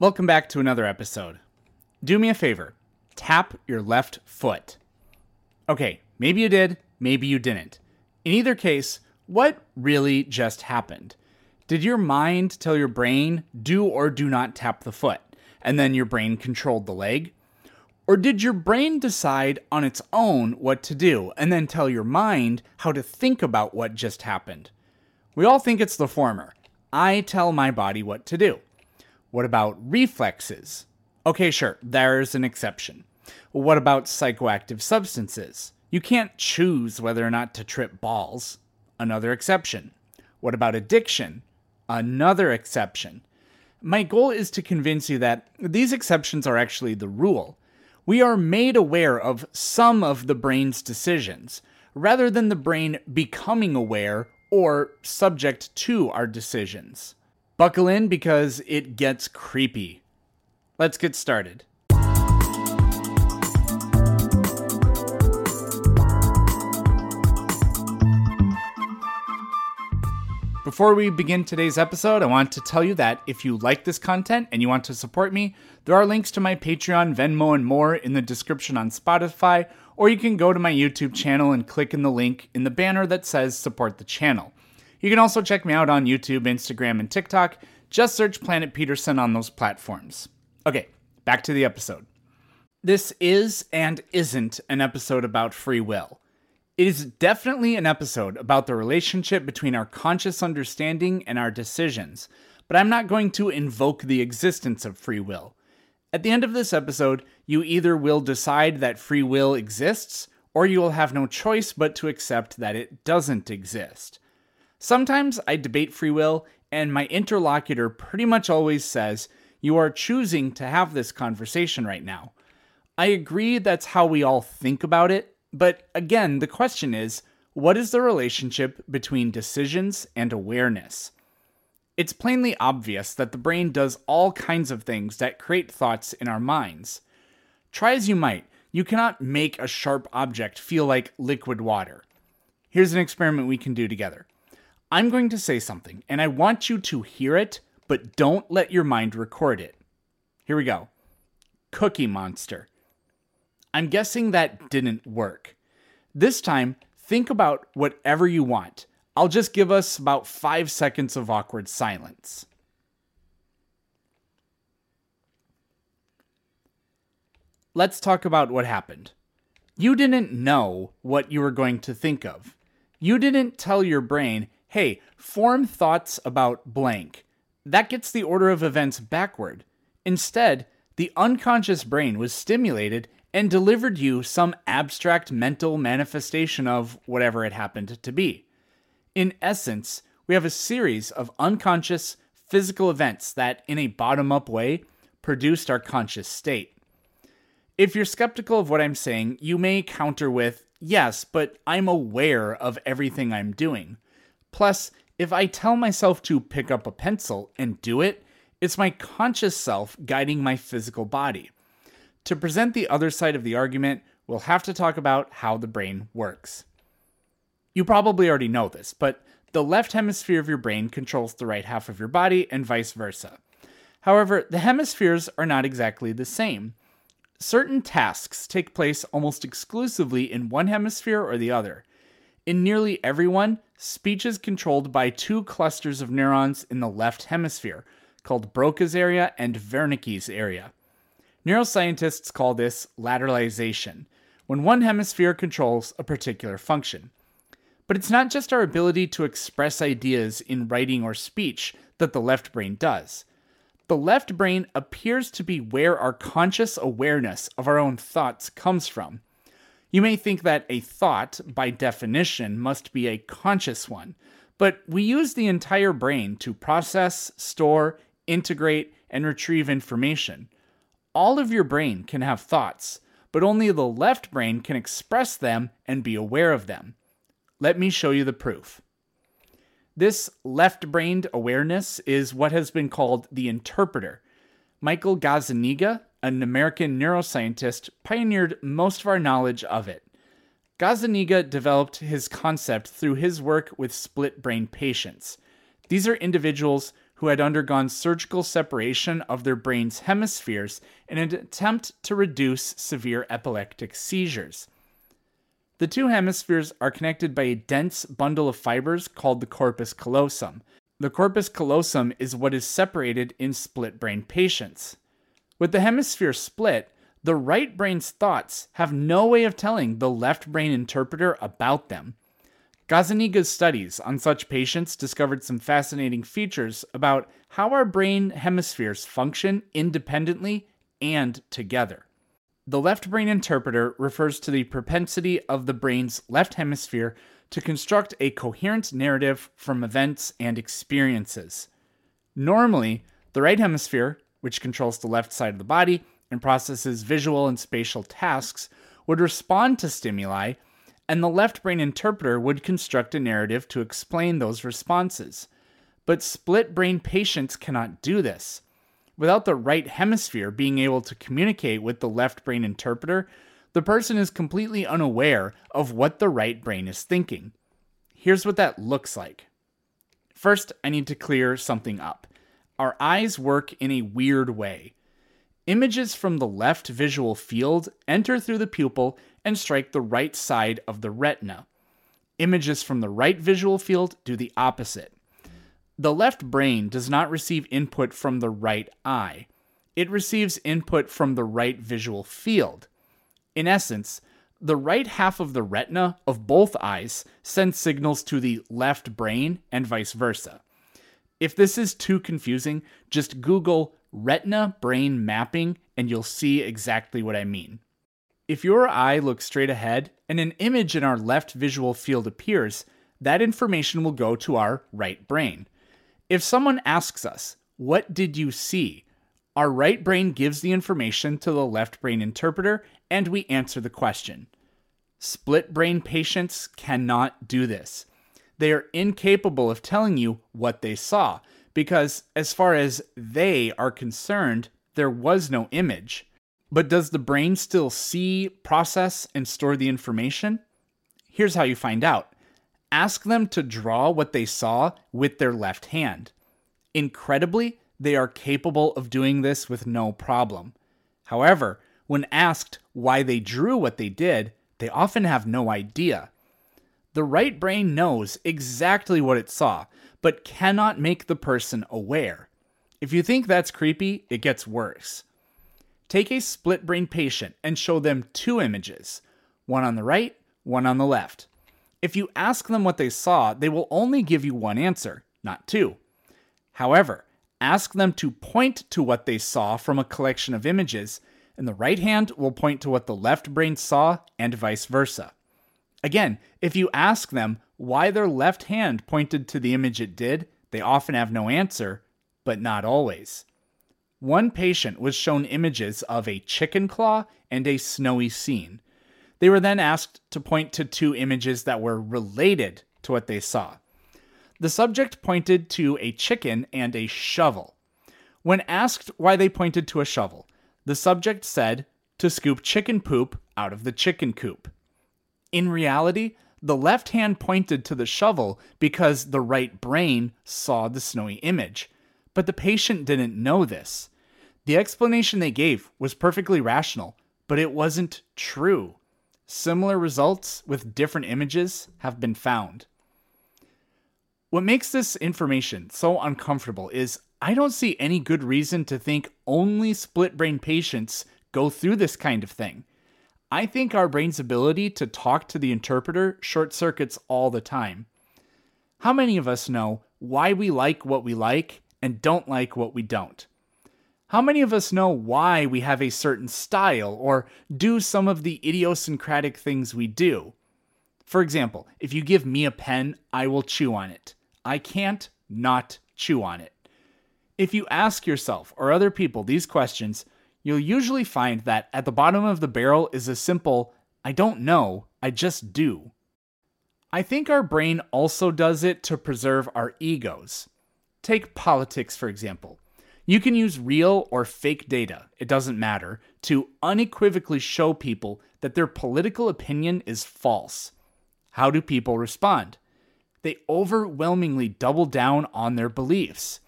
Welcome back to another episode. Do me a favor tap your left foot. Okay, maybe you did, maybe you didn't. In either case, what really just happened? Did your mind tell your brain, do or do not tap the foot, and then your brain controlled the leg? Or did your brain decide on its own what to do and then tell your mind how to think about what just happened? We all think it's the former. I tell my body what to do. What about reflexes? Okay, sure, there's an exception. What about psychoactive substances? You can't choose whether or not to trip balls. Another exception. What about addiction? Another exception. My goal is to convince you that these exceptions are actually the rule. We are made aware of some of the brain's decisions, rather than the brain becoming aware or subject to our decisions. Buckle in because it gets creepy. Let's get started. Before we begin today's episode, I want to tell you that if you like this content and you want to support me, there are links to my Patreon, Venmo, and more in the description on Spotify, or you can go to my YouTube channel and click in the link in the banner that says support the channel. You can also check me out on YouTube, Instagram, and TikTok. Just search Planet Peterson on those platforms. Okay, back to the episode. This is and isn't an episode about free will. It is definitely an episode about the relationship between our conscious understanding and our decisions, but I'm not going to invoke the existence of free will. At the end of this episode, you either will decide that free will exists, or you will have no choice but to accept that it doesn't exist. Sometimes I debate free will, and my interlocutor pretty much always says, You are choosing to have this conversation right now. I agree that's how we all think about it, but again, the question is what is the relationship between decisions and awareness? It's plainly obvious that the brain does all kinds of things that create thoughts in our minds. Try as you might, you cannot make a sharp object feel like liquid water. Here's an experiment we can do together. I'm going to say something, and I want you to hear it, but don't let your mind record it. Here we go Cookie Monster. I'm guessing that didn't work. This time, think about whatever you want. I'll just give us about five seconds of awkward silence. Let's talk about what happened. You didn't know what you were going to think of. You didn't tell your brain, hey, form thoughts about blank. That gets the order of events backward. Instead, the unconscious brain was stimulated and delivered you some abstract mental manifestation of whatever it happened to be. In essence, we have a series of unconscious physical events that, in a bottom up way, produced our conscious state. If you're skeptical of what I'm saying, you may counter with, yes, but I'm aware of everything I'm doing. Plus, if I tell myself to pick up a pencil and do it, it's my conscious self guiding my physical body. To present the other side of the argument, we'll have to talk about how the brain works. You probably already know this, but the left hemisphere of your brain controls the right half of your body and vice versa. However, the hemispheres are not exactly the same. Certain tasks take place almost exclusively in one hemisphere or the other. In nearly everyone, speech is controlled by two clusters of neurons in the left hemisphere, called Broca's area and Wernicke's area. Neuroscientists call this lateralization, when one hemisphere controls a particular function. But it's not just our ability to express ideas in writing or speech that the left brain does. The left brain appears to be where our conscious awareness of our own thoughts comes from. You may think that a thought, by definition, must be a conscious one, but we use the entire brain to process, store, integrate, and retrieve information all of your brain can have thoughts, but only the left brain can express them and be aware of them. Let me show you the proof. This left brained awareness is what has been called the interpreter. Michael Gazzaniga, an American neuroscientist, pioneered most of our knowledge of it. Gazzaniga developed his concept through his work with split brain patients. These are individuals who had undergone surgical separation of their brain's hemispheres in an attempt to reduce severe epileptic seizures. The two hemispheres are connected by a dense bundle of fibers called the corpus callosum. The corpus callosum is what is separated in split brain patients. With the hemisphere split, the right brain's thoughts have no way of telling the left brain interpreter about them. Gazzaniga's studies on such patients discovered some fascinating features about how our brain hemispheres function independently and together. The left brain interpreter refers to the propensity of the brain's left hemisphere to construct a coherent narrative from events and experiences. Normally, the right hemisphere, which controls the left side of the body and processes visual and spatial tasks, would respond to stimuli and the left brain interpreter would construct a narrative to explain those responses. But split brain patients cannot do this. Without the right hemisphere being able to communicate with the left brain interpreter, the person is completely unaware of what the right brain is thinking. Here's what that looks like. First, I need to clear something up. Our eyes work in a weird way. Images from the left visual field enter through the pupil and strike the right side of the retina. Images from the right visual field do the opposite. The left brain does not receive input from the right eye, it receives input from the right visual field. In essence, the right half of the retina of both eyes sends signals to the left brain and vice versa. If this is too confusing, just Google retina brain mapping and you'll see exactly what I mean. If your eye looks straight ahead and an image in our left visual field appears, that information will go to our right brain. If someone asks us, What did you see? our right brain gives the information to the left brain interpreter and we answer the question. Split brain patients cannot do this. They are incapable of telling you what they saw because, as far as they are concerned, there was no image. But does the brain still see, process, and store the information? Here's how you find out ask them to draw what they saw with their left hand. Incredibly, they are capable of doing this with no problem. However, when asked why they drew what they did, they often have no idea. The right brain knows exactly what it saw, but cannot make the person aware. If you think that's creepy, it gets worse. Take a split brain patient and show them two images, one on the right, one on the left. If you ask them what they saw, they will only give you one answer, not two. However, ask them to point to what they saw from a collection of images, and the right hand will point to what the left brain saw, and vice versa. Again, if you ask them why their left hand pointed to the image it did, they often have no answer, but not always. One patient was shown images of a chicken claw and a snowy scene. They were then asked to point to two images that were related to what they saw. The subject pointed to a chicken and a shovel. When asked why they pointed to a shovel, the subject said to scoop chicken poop out of the chicken coop. In reality, the left hand pointed to the shovel because the right brain saw the snowy image, but the patient didn't know this. The explanation they gave was perfectly rational, but it wasn't true. Similar results with different images have been found. What makes this information so uncomfortable is I don't see any good reason to think only split brain patients go through this kind of thing. I think our brain's ability to talk to the interpreter short circuits all the time. How many of us know why we like what we like and don't like what we don't? How many of us know why we have a certain style or do some of the idiosyncratic things we do? For example, if you give me a pen, I will chew on it. I can't not chew on it. If you ask yourself or other people these questions, you'll usually find that at the bottom of the barrel is a simple, I don't know, I just do. I think our brain also does it to preserve our egos. Take politics, for example. You can use real or fake data, it doesn't matter, to unequivocally show people that their political opinion is false. How do people respond? They overwhelmingly double down on their beliefs.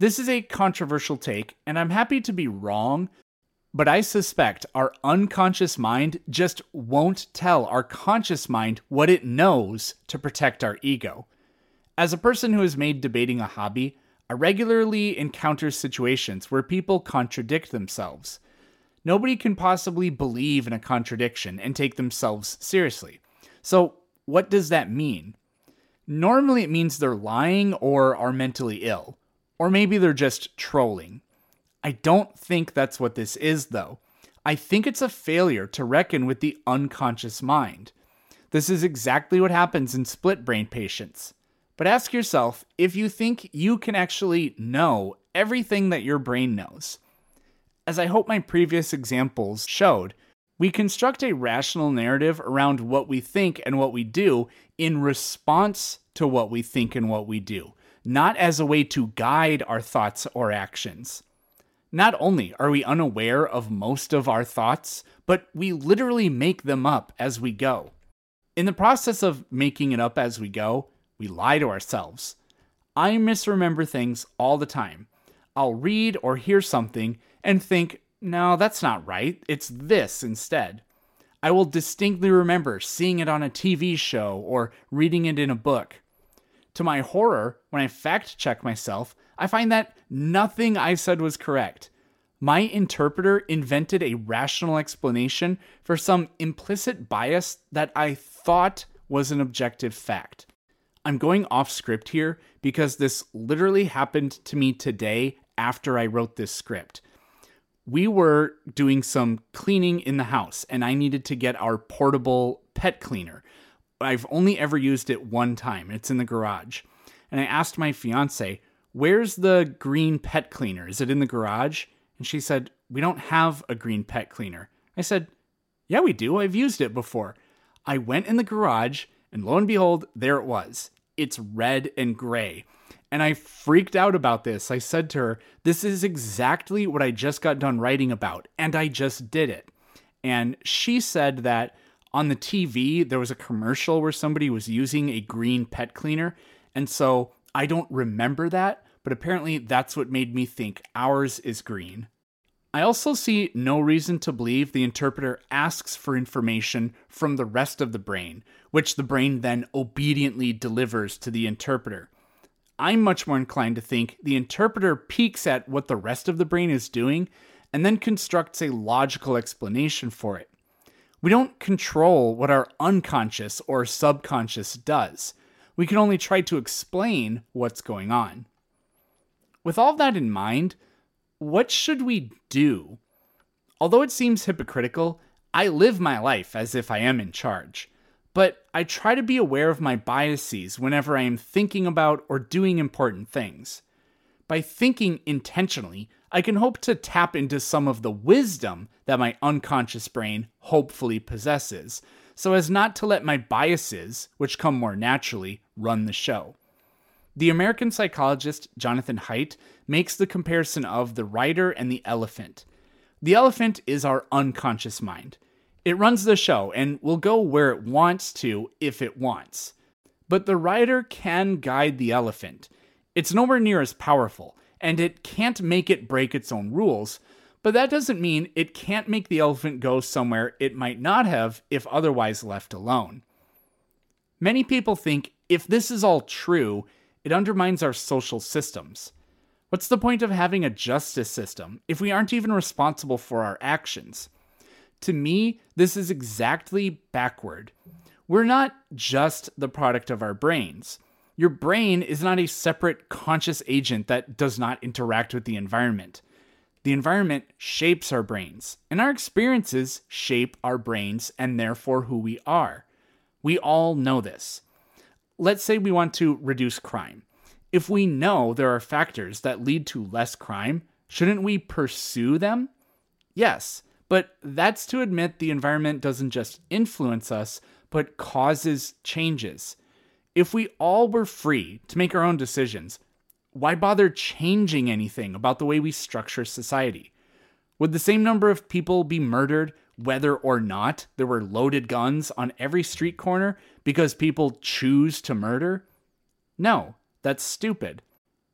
This is a controversial take, and I'm happy to be wrong, but I suspect our unconscious mind just won't tell our conscious mind what it knows to protect our ego. As a person who has made debating a hobby, I regularly encounter situations where people contradict themselves. Nobody can possibly believe in a contradiction and take themselves seriously. So, what does that mean? Normally, it means they're lying or are mentally ill, or maybe they're just trolling. I don't think that's what this is, though. I think it's a failure to reckon with the unconscious mind. This is exactly what happens in split brain patients. But ask yourself if you think you can actually know everything that your brain knows. As I hope my previous examples showed, we construct a rational narrative around what we think and what we do in response to what we think and what we do, not as a way to guide our thoughts or actions. Not only are we unaware of most of our thoughts, but we literally make them up as we go. In the process of making it up as we go, we lie to ourselves. I misremember things all the time. I'll read or hear something and think, no, that's not right. It's this instead. I will distinctly remember seeing it on a TV show or reading it in a book. To my horror, when I fact check myself, I find that nothing I said was correct. My interpreter invented a rational explanation for some implicit bias that I thought was an objective fact. I'm going off script here because this literally happened to me today after I wrote this script. We were doing some cleaning in the house and I needed to get our portable pet cleaner. I've only ever used it one time, it's in the garage. And I asked my fiance, Where's the green pet cleaner? Is it in the garage? And she said, We don't have a green pet cleaner. I said, Yeah, we do. I've used it before. I went in the garage, and lo and behold, there it was it's red and gray. And I freaked out about this. I said to her, This is exactly what I just got done writing about, and I just did it. And she said that on the TV, there was a commercial where somebody was using a green pet cleaner. And so I don't remember that, but apparently that's what made me think ours is green. I also see no reason to believe the interpreter asks for information from the rest of the brain, which the brain then obediently delivers to the interpreter. I'm much more inclined to think the interpreter peeks at what the rest of the brain is doing and then constructs a logical explanation for it. We don't control what our unconscious or subconscious does. We can only try to explain what's going on. With all that in mind, what should we do? Although it seems hypocritical, I live my life as if I am in charge. But I try to be aware of my biases whenever I am thinking about or doing important things. By thinking intentionally, I can hope to tap into some of the wisdom that my unconscious brain hopefully possesses, so as not to let my biases, which come more naturally, run the show. The American psychologist Jonathan Haidt makes the comparison of the rider and the elephant. The elephant is our unconscious mind. It runs the show and will go where it wants to if it wants. But the rider can guide the elephant. It's nowhere near as powerful, and it can't make it break its own rules, but that doesn't mean it can't make the elephant go somewhere it might not have if otherwise left alone. Many people think if this is all true, it undermines our social systems. What's the point of having a justice system if we aren't even responsible for our actions? To me, this is exactly backward. We're not just the product of our brains. Your brain is not a separate conscious agent that does not interact with the environment. The environment shapes our brains, and our experiences shape our brains and therefore who we are. We all know this let's say we want to reduce crime. If we know there are factors that lead to less crime, shouldn't we pursue them? Yes, but that's to admit the environment doesn't just influence us, but causes changes. If we all were free to make our own decisions, why bother changing anything about the way we structure society? Would the same number of people be murdered whether or not there were loaded guns on every street corner because people choose to murder? No, that's stupid.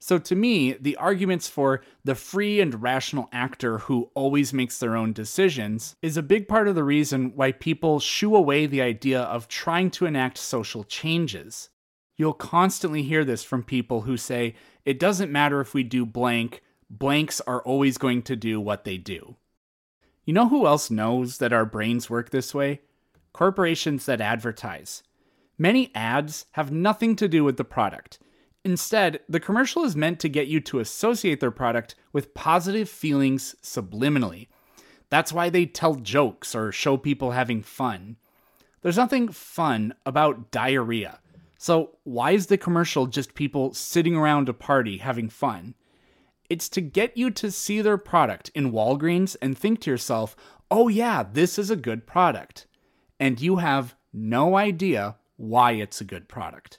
So, to me, the arguments for the free and rational actor who always makes their own decisions is a big part of the reason why people shoo away the idea of trying to enact social changes. You'll constantly hear this from people who say, it doesn't matter if we do blank, blanks are always going to do what they do. You know who else knows that our brains work this way? Corporations that advertise. Many ads have nothing to do with the product. Instead, the commercial is meant to get you to associate their product with positive feelings subliminally. That's why they tell jokes or show people having fun. There's nothing fun about diarrhea. So, why is the commercial just people sitting around a party having fun? It's to get you to see their product in Walgreens and think to yourself, oh, yeah, this is a good product. And you have no idea why it's a good product.